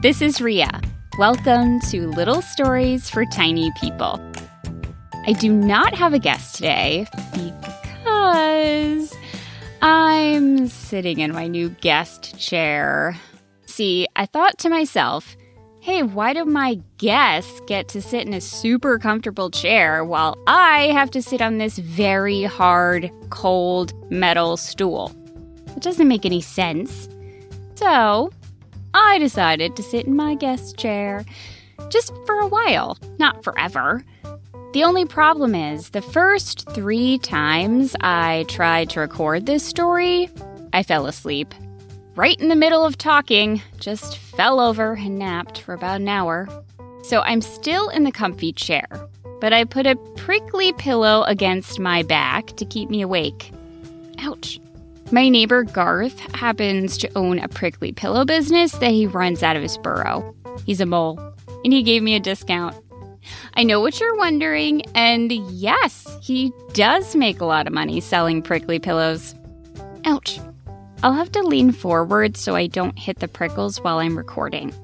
This is Rhea. Welcome to Little Stories for Tiny People. I do not have a guest today because I'm sitting in my new guest chair. See, I thought to myself, hey, why do my guests get to sit in a super comfortable chair while I have to sit on this very hard, cold metal stool? It doesn't make any sense. So, I decided to sit in my guest chair just for a while, not forever. The only problem is, the first three times I tried to record this story, I fell asleep right in the middle of talking, just fell over and napped for about an hour. So I'm still in the comfy chair, but I put a prickly pillow against my back to keep me awake. Ouch. My neighbor Garth happens to own a prickly pillow business that he runs out of his burrow. He's a mole, and he gave me a discount. I know what you're wondering, and yes, he does make a lot of money selling prickly pillows. Ouch. I'll have to lean forward so I don't hit the prickles while I'm recording.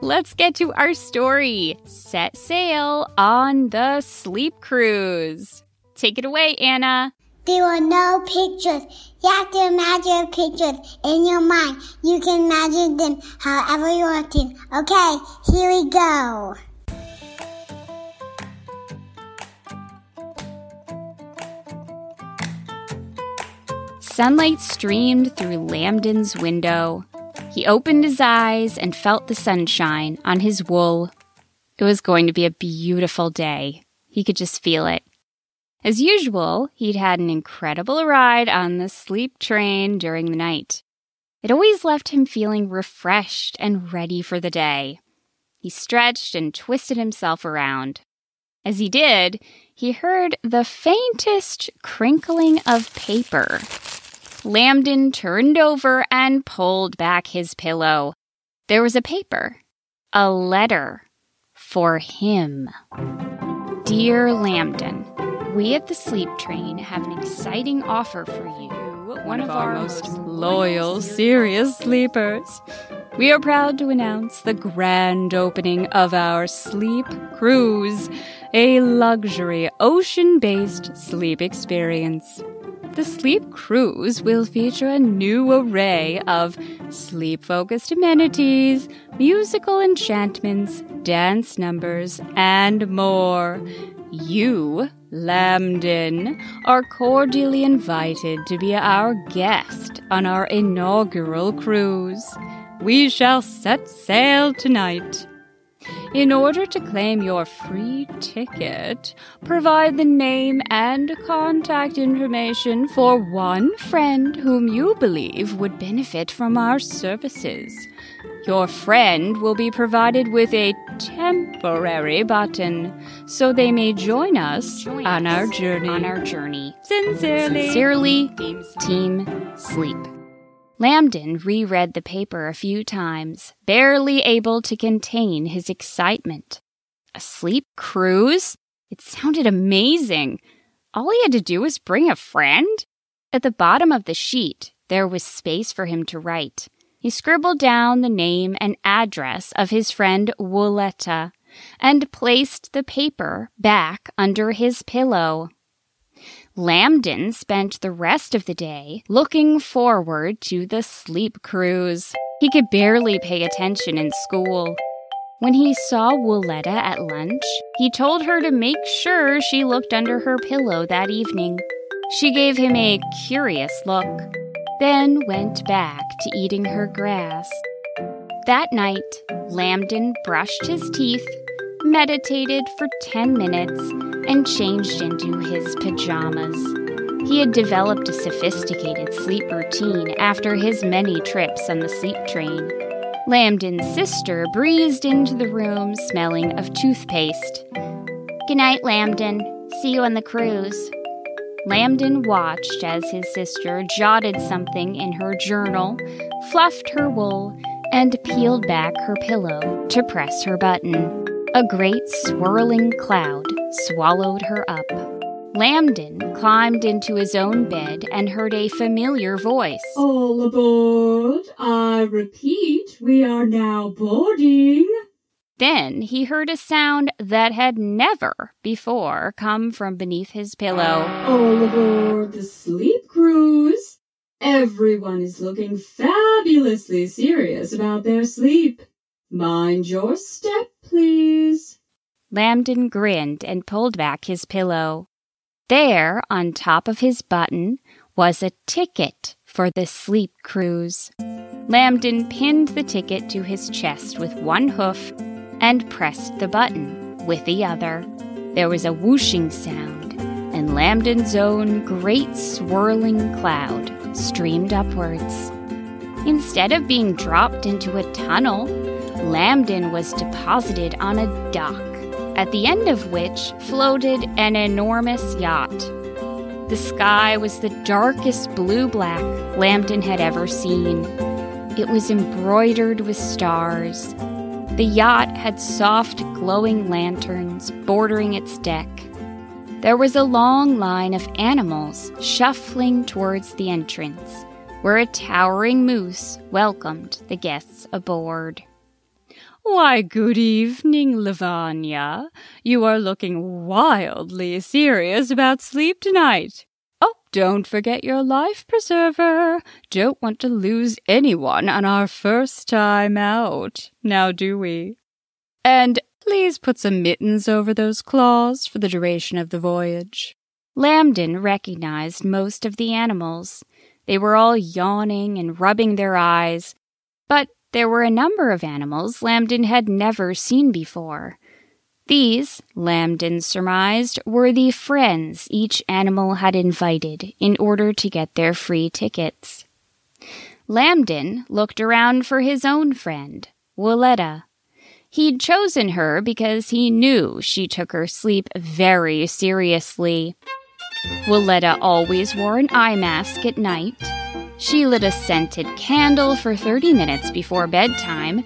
Let's get to our story. Set sail on the sleep cruise. Take it away, Anna. There are no pictures. You have to imagine pictures in your mind. You can imagine them however you want to. Okay, here we go. Sunlight streamed through Lambden's window. He opened his eyes and felt the sunshine on his wool. It was going to be a beautiful day. He could just feel it. As usual, he'd had an incredible ride on the sleep train during the night. It always left him feeling refreshed and ready for the day. He stretched and twisted himself around. As he did, he heard the faintest crinkling of paper. Lambden turned over and pulled back his pillow. There was a paper, a letter for him. Dear Lambden, we at the Sleep Train have an exciting offer for you, one of our most loyal, serious sleepers. We are proud to announce the grand opening of our Sleep Cruise, a luxury ocean based sleep experience. The Sleep Cruise will feature a new array of sleep focused amenities, musical enchantments, dance numbers, and more. You, Lambden, are cordially invited to be our guest on our inaugural cruise. We shall set sail tonight. In order to claim your free ticket, provide the name and contact information for one friend whom you believe would benefit from our services. Your friend will be provided with a temporary button so they may join us join on us our journey. On our journey. Sincerely, Sincerely Team Sleep. Team Sleep. Lambden reread the paper a few times, barely able to contain his excitement. A sleep cruise? It sounded amazing. All he had to do was bring a friend? At the bottom of the sheet, there was space for him to write. He scribbled down the name and address of his friend Wooletta and placed the paper back under his pillow. Lambden spent the rest of the day looking forward to the sleep cruise. He could barely pay attention in school. When he saw Wooletta at lunch, he told her to make sure she looked under her pillow that evening. She gave him a curious look, then went back to eating her grass. That night, Lambden brushed his teeth, meditated for 10 minutes, and changed into his pajamas. He had developed a sophisticated sleep routine after his many trips on the sleep train. Lambden's sister breezed into the room smelling of toothpaste. Good night, Lambden. See you on the cruise. Lambden watched as his sister jotted something in her journal, fluffed her wool, and peeled back her pillow to press her button. A great swirling cloud swallowed her up. Lambden climbed into his own bed and heard a familiar voice. All aboard. I repeat, we are now boarding. Then he heard a sound that had never before come from beneath his pillow. Oh, All aboard the sleep cruise. Everyone is looking fabulously serious about their sleep. Mind your step, please. Lambden grinned and pulled back his pillow. There, on top of his button, was a ticket for the sleep cruise. Lambden pinned the ticket to his chest with one hoof and pressed the button with the other. There was a whooshing sound, and Lambden's own great swirling cloud streamed upwards. Instead of being dropped into a tunnel, Lambden was deposited on a dock, at the end of which floated an enormous yacht. The sky was the darkest blue black Lambden had ever seen. It was embroidered with stars. The yacht had soft, glowing lanterns bordering its deck. There was a long line of animals shuffling towards the entrance, where a towering moose welcomed the guests aboard. Why, good evening, Lavanya. You are looking wildly serious about sleep tonight. Don't forget your life preserver. Don't want to lose anyone on our first time out, now do we? And please put some mittens over those claws for the duration of the voyage. Lambden recognized most of the animals. They were all yawning and rubbing their eyes, but there were a number of animals Lambden had never seen before. These, Lambden surmised, were the friends each animal had invited in order to get their free tickets. Lambden looked around for his own friend, Wooletta. He'd chosen her because he knew she took her sleep very seriously. Wooletta always wore an eye mask at night. She lit a scented candle for 30 minutes before bedtime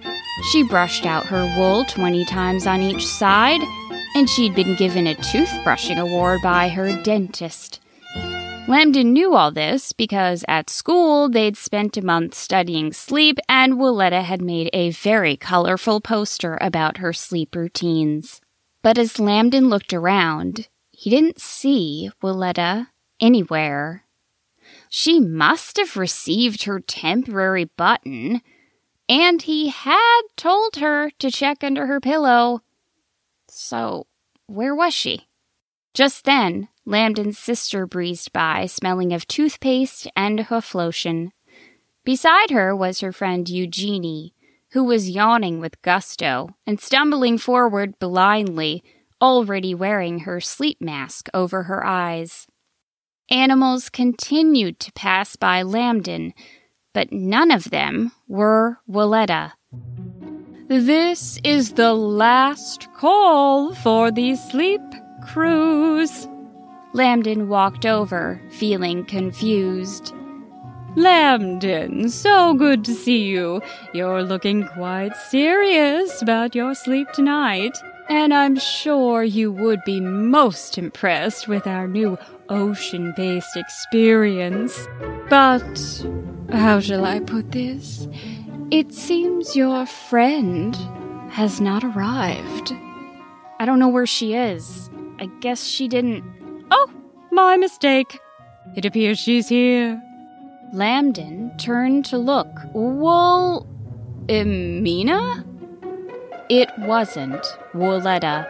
she brushed out her wool 20 times on each side, and she'd been given a toothbrushing award by her dentist. Lambden knew all this because at school they'd spent a month studying sleep, and Wooletta had made a very colorful poster about her sleep routines. But as Lambden looked around, he didn't see Wooletta anywhere. She must have received her temporary button and he had told her to check under her pillow. So, where was she? Just then, Lambden's sister breezed by, smelling of toothpaste and hoof lotion. Beside her was her friend Eugenie, who was yawning with gusto and stumbling forward blindly, already wearing her sleep mask over her eyes. Animals continued to pass by Lambden, but none of them were Wooletta. This is the last call for the sleep cruise. Lambden walked over, feeling confused. Lambden, so good to see you. You're looking quite serious about your sleep tonight, and I'm sure you would be most impressed with our new ocean based experience. But how shall I put this? It seems your friend has not arrived. I don't know where she is. I guess she didn't. Oh, my mistake. It appears she's here. Lambden turned to look. Well, Emina? It wasn't Wooletta.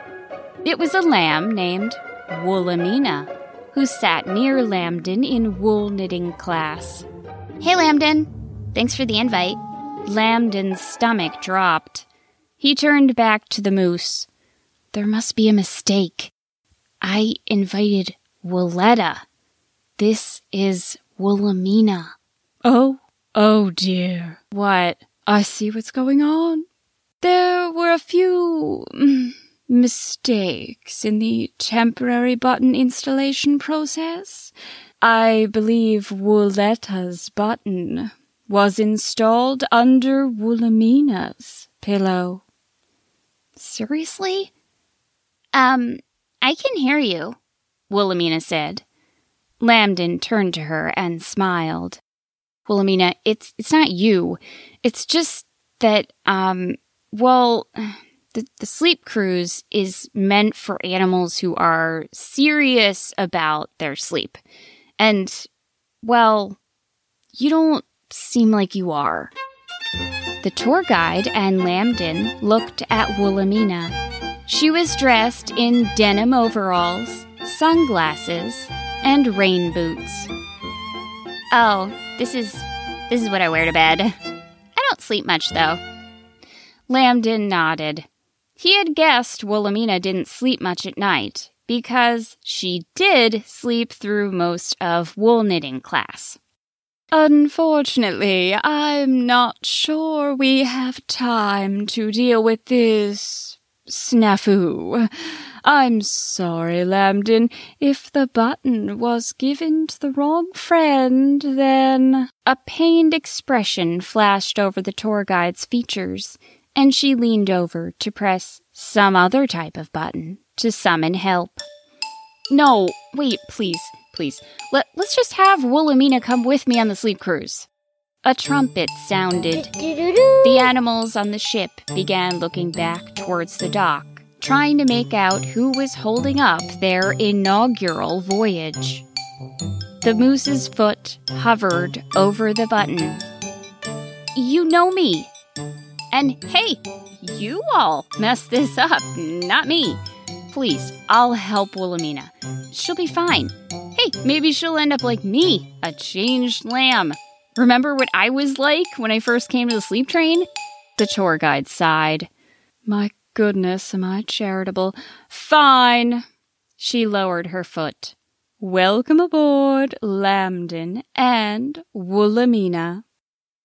It was a lamb named Woolamina, who sat near Lambden in wool knitting class. Hey, Lambden. Thanks for the invite. Lambden's stomach dropped. He turned back to the moose. There must be a mistake. I invited Wooletta. This is Woolamina. Oh, oh dear. What? I see what's going on. There were a few mm, mistakes in the temporary button installation process. I believe Wooletta's button was installed under Woolamina's pillow. Seriously? Um, I can hear you. Woolamina said. Lambden turned to her and smiled. Woolamina, it's it's not you. It's just that um well the, the sleep cruise is meant for animals who are serious about their sleep. And well, you don't seem like you are. The tour guide and Lambden looked at Woolamina. She was dressed in denim overalls, sunglasses, and rain boots. Oh, this is this is what I wear to bed. I don't sleep much though. Lambden nodded. He had guessed Woolamina didn't sleep much at night because she did sleep through most of wool knitting class. Unfortunately, I'm not sure we have time to deal with this snafu. I'm sorry, Lambden. If the button was given to the wrong friend, then. A pained expression flashed over the tour guide's features, and she leaned over to press some other type of button to summon help. No, wait, please, please. Let, let's just have Woolamina come with me on the sleep cruise. A trumpet sounded. The animals on the ship began looking back towards the dock, trying to make out who was holding up their inaugural voyage. The moose's foot hovered over the button. You know me. And hey, you all messed this up, not me. Please, I'll help Woolamina. She'll be fine. Hey, maybe she'll end up like me, a changed lamb. Remember what I was like when I first came to the sleep train? The tour guide sighed. My goodness, am I charitable? Fine. She lowered her foot. Welcome aboard, Lambden and Woolamina.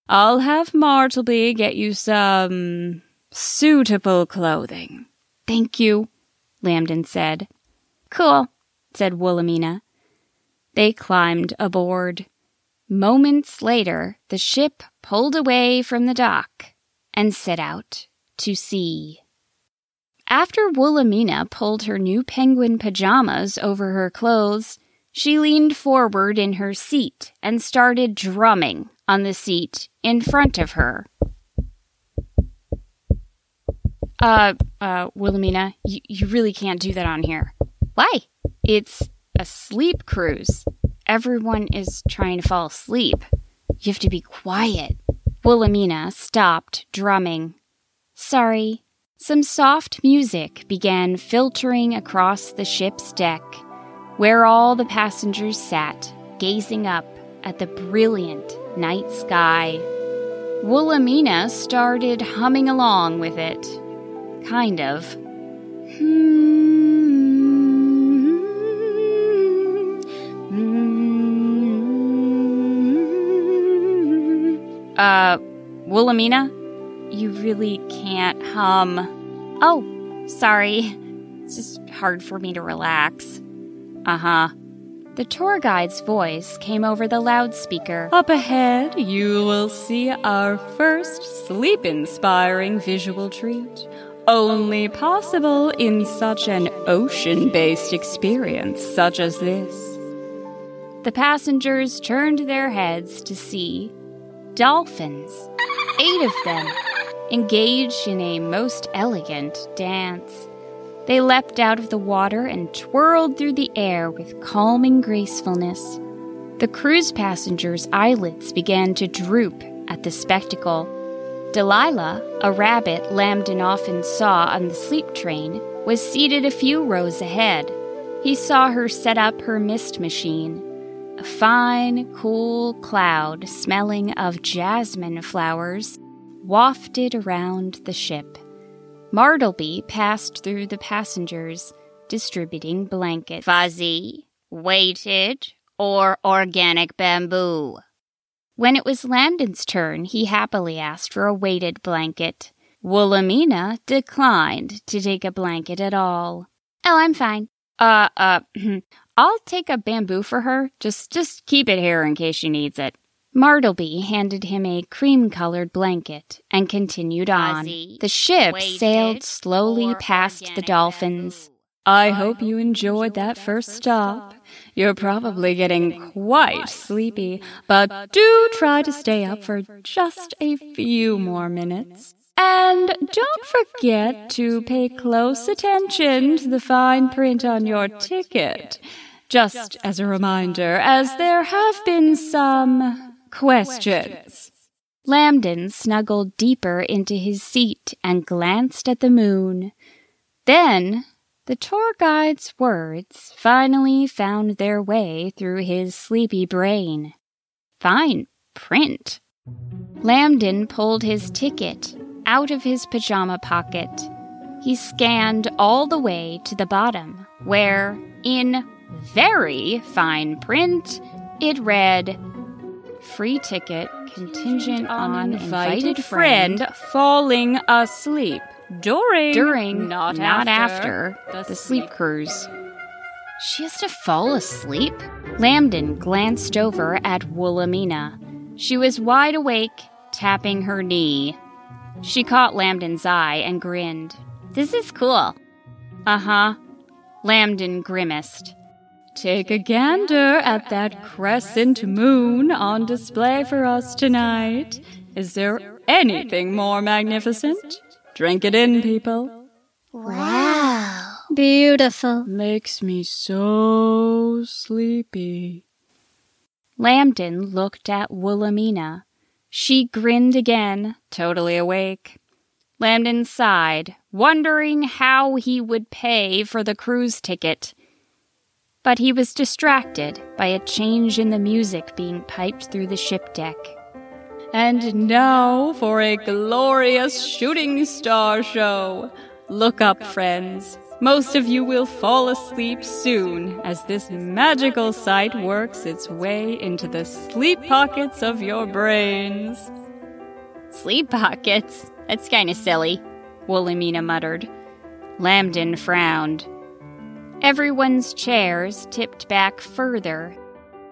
I'll have Martleby get you some suitable clothing. Thank you, Lambden said. Cool, said Woolamina. They climbed aboard. Moments later, the ship pulled away from the dock and set out to sea. After Woolamina pulled her new penguin pajamas over her clothes, she leaned forward in her seat and started drumming on the seat in front of her. Uh, uh, Woolamina, you, you really can't do that on here. Why? It's a sleep cruise. Everyone is trying to fall asleep. You have to be quiet. Woolamina stopped drumming. Sorry. Some soft music began filtering across the ship's deck, where all the passengers sat, gazing up at the brilliant night sky. Woolamina started humming along with it. Kind of. Uh, Woolamina? You really can't hum. Oh, sorry. It's just hard for me to relax. Uh huh. The tour guide's voice came over the loudspeaker. Up ahead, you will see our first sleep inspiring visual treat. Only possible in such an ocean based experience such as this. The passengers turned their heads to see dolphins, eight of them, engaged in a most elegant dance. They leapt out of the water and twirled through the air with calming gracefulness. The cruise passengers' eyelids began to droop at the spectacle. Delilah, a rabbit Lambden often saw on the sleep train, was seated a few rows ahead. He saw her set up her mist machine. A fine, cool cloud smelling of jasmine flowers wafted around the ship. Martleby passed through the passengers, distributing blankets. Fuzzy, weighted, or organic bamboo? When it was Lambden's turn, he happily asked for a weighted blanket. Woolamina declined to take a blanket at all. Oh, I'm fine. Uh, uh, I'll take a bamboo for her. Just, just keep it here in case she needs it. Martleby handed him a cream colored blanket and continued on. the ship sailed slowly past the dolphins. I hope you enjoyed that first stop. You're probably getting quite sleepy, but do try to stay up for just a few more minutes. And don't forget to pay close attention to the fine print on your ticket. Just as a reminder, as there have been some questions. Lambden snuggled deeper into his seat and glanced at the moon. Then the tour guide's words finally found their way through his sleepy brain. Fine print. Lambden pulled his ticket out of his pajama pocket. He scanned all the way to the bottom, where, in very fine print, it read Free ticket contingent on invited friend falling asleep during, during not, not after, after, the, sleep cruise. She has to fall asleep? Lambden glanced over at Woolamina. She was wide awake, tapping her knee. She caught Lambden's eye and grinned. This is cool. Uh huh. Lambden grimaced. Take a gander at that crescent moon on display for us tonight. Is there anything more magnificent? Drink it in, people. Wow. Beautiful. Makes me so sleepy. Lambden looked at Woolamina. She grinned again, totally awake. Lambden sighed, wondering how he would pay for the cruise ticket. But he was distracted by a change in the music being piped through the ship deck. And now for a glorious shooting star show. Look up, friends. Most of you will fall asleep soon as this magical sight works its way into the sleep pockets of your brains. Sleep pockets? That's kind of silly, Woolamina muttered. Lambden frowned. Everyone's chairs tipped back further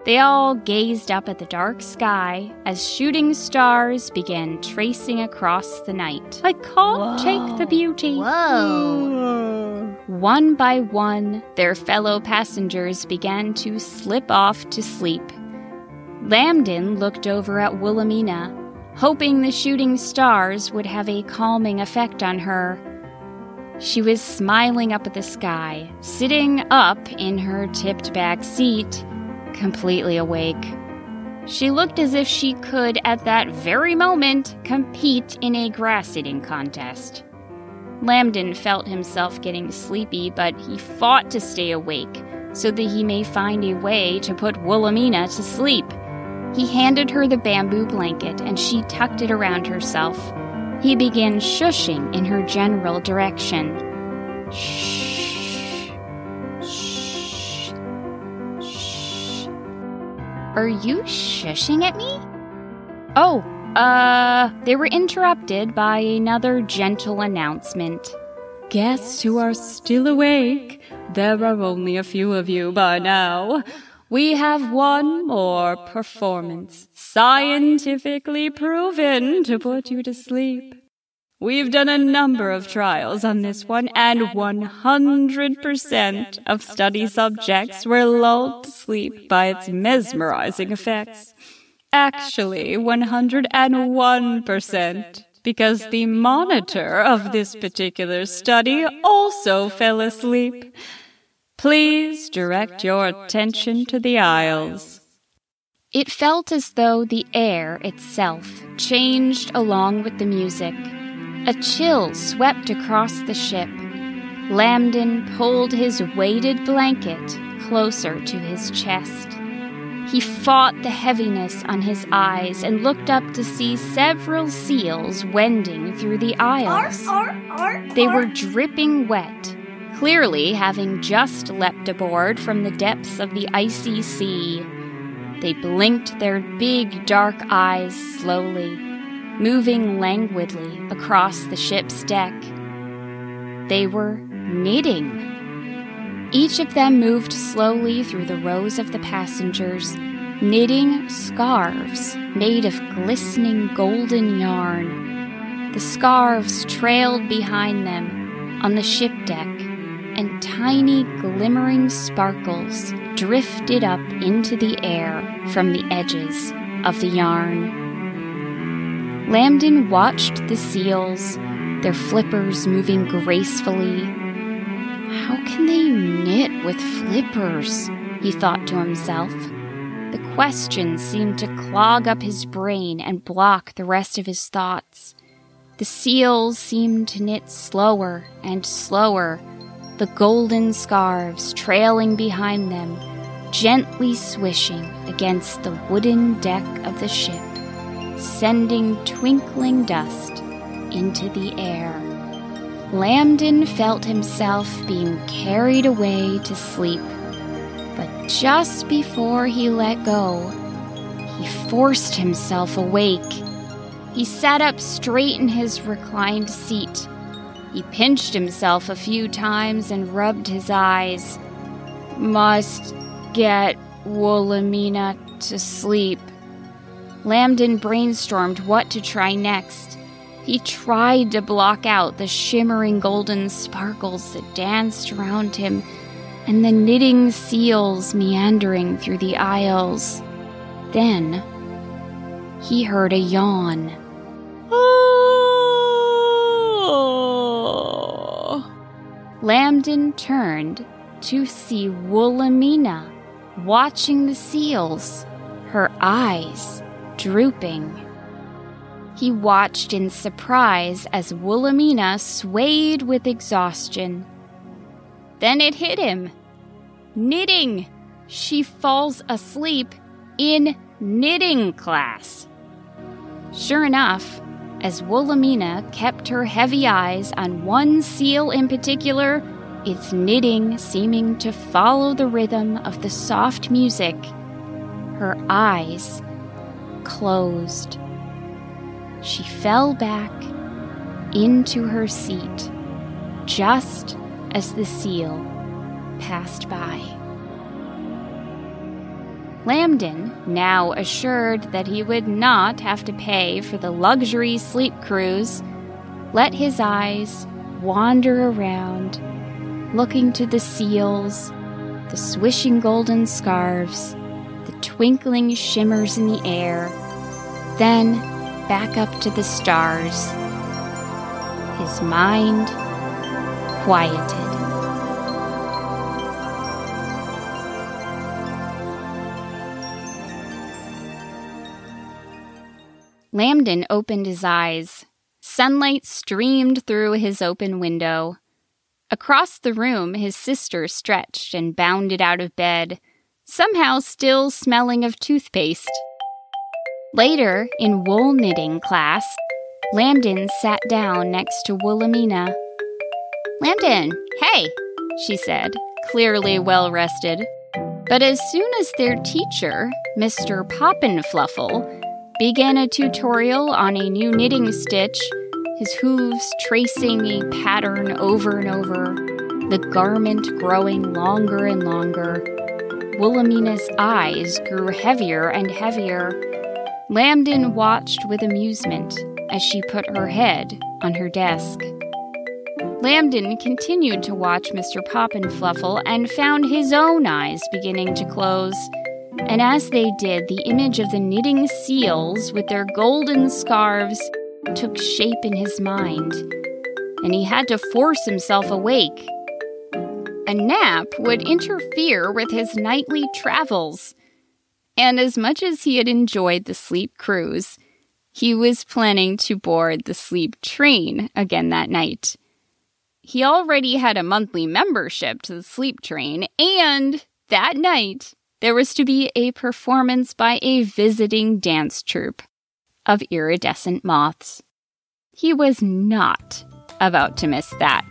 they all gazed up at the dark sky as shooting stars began tracing across the night. I can't Whoa. take the beauty. Whoa. One by one, their fellow passengers began to slip off to sleep. Lambden looked over at Woolamina, hoping the shooting stars would have a calming effect on her. She was smiling up at the sky, sitting up in her tipped back seat completely awake. She looked as if she could, at that very moment, compete in a grass eating contest. Lambden felt himself getting sleepy, but he fought to stay awake so that he may find a way to put Woolamina to sleep. He handed her the bamboo blanket and she tucked it around herself. He began shushing in her general direction. Shh. Are you shushing at me? Oh, uh, they were interrupted by another gentle announcement. Guests who are still awake, there are only a few of you by now. We have one more performance, scientifically proven to put you to sleep. We've done a number of trials on this one, and 100% of study subjects were lulled to sleep by its mesmerizing effects. Actually, 101%, because the monitor of this particular study also fell asleep. Please direct your attention to the aisles. It felt as though the air itself changed along with the music. A chill swept across the ship. Lambden pulled his weighted blanket closer to his chest. He fought the heaviness on his eyes and looked up to see several seals wending through the aisles. They were dripping wet, clearly having just leapt aboard from the depths of the icy sea. They blinked their big dark eyes slowly moving languidly across the ship's deck. They were knitting. Each of them moved slowly through the rows of the passengers, knitting scarves made of glistening golden yarn. The scarves trailed behind them on the ship deck, and tiny glimmering sparkles drifted up into the air from the edges of the yarn. Lambden watched the seals, their flippers moving gracefully. How can they knit with flippers? he thought to himself. The question seemed to clog up his brain and block the rest of his thoughts. The seals seemed to knit slower and slower, the golden scarves trailing behind them, gently swishing against the wooden deck of the ship, sending twinkling dust into the air. Lambden felt himself being carried away to sleep, but just before he let go, he forced himself awake he sat up straight in his reclined seat. He pinched himself a few times and rubbed his eyes. Must get Woolamina to sleep. Lambden brainstormed what to try next. He tried to block out the shimmering golden sparkles that danced around him and the knitting seals meandering through the aisles. Then he heard a yawn. Oh. Lambden turned to see Woolamina watching the seals, her eyes drooping. He watched in surprise as Woolamina swayed with exhaustion. Then it hit him. Knitting! She falls asleep in knitting class. Sure enough, as Woolamina kept her heavy eyes on one seal in particular, its knitting seeming to follow the rhythm of the soft music, her eyes closed. She fell back into her seat just as the seal passed by. Lambden, now assured that he would not have to pay for the luxury sleep cruise, let his eyes wander around, looking to the seals, the swishing golden scarves, twinkling shimmers in the air, then back up to the stars. His mind quieted. Lambden opened his eyes. Sunlight streamed through his open window. Across the room, his sister stretched and bounded out of bed, somehow still smelling of toothpaste. Later, in wool knitting class, Lambden sat down next to Woolamina. Lambden, hey, she said, clearly well rested. But as soon as their teacher, Mr. Poppinfluffle, began a tutorial on a new knitting stitch, his hooves tracing a pattern over and over, the garment growing longer and longer. Woolamina's eyes grew heavier and heavier. Lambden watched with amusement as she put her head on her desk. Lambden continued to watch Mr. Poppinfluffle and found his own eyes beginning to close. And as they did, the image of the knitting seals with their golden scarves took shape in his mind, and he had to force himself awake. A nap would interfere with his nightly travels. And as much as he had enjoyed the sleep cruise, he was planning to board the sleep train again that night. He already had a monthly membership to the sleep train, and that night there was to be a performance by a visiting dance troupe of iridescent moths. He was not about to miss that.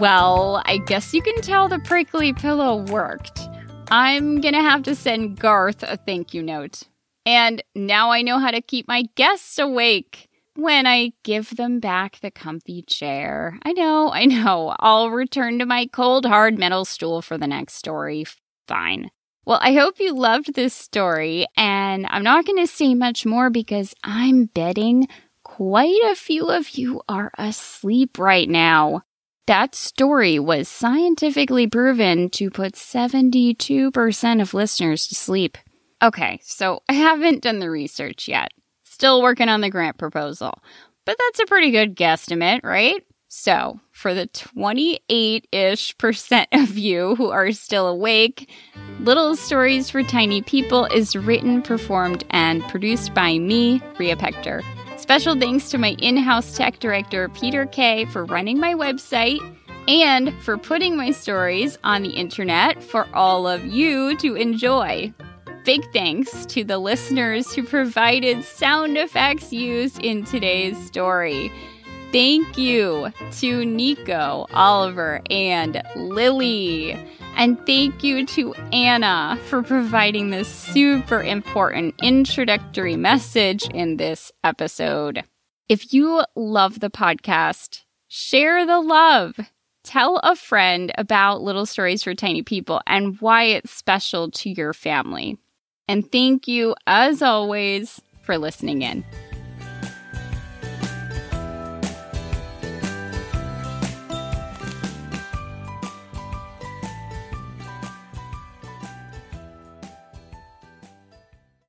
Well, I guess you can tell the prickly pillow worked. I'm gonna have to send Garth a thank you note. And now I know how to keep my guests awake when I give them back the comfy chair. I know, I know. I'll return to my cold, hard metal stool for the next story. Fine. Well, I hope you loved this story, and I'm not going to say much more because I'm betting quite a few of you are asleep right now. That story was scientifically proven to put 72% of listeners to sleep. Okay, so I haven't done the research yet. Still working on the grant proposal. But that's a pretty good guesstimate, right? So, for the 28 ish percent of you who are still awake, Little Stories for Tiny People is written, performed, and produced by me, Rhea Pechter. Special thanks to my in house tech director, Peter Kay, for running my website and for putting my stories on the internet for all of you to enjoy. Big thanks to the listeners who provided sound effects used in today's story. Thank you to Nico, Oliver, and Lily. And thank you to Anna for providing this super important introductory message in this episode. If you love the podcast, share the love. Tell a friend about Little Stories for Tiny People and why it's special to your family. And thank you, as always, for listening in.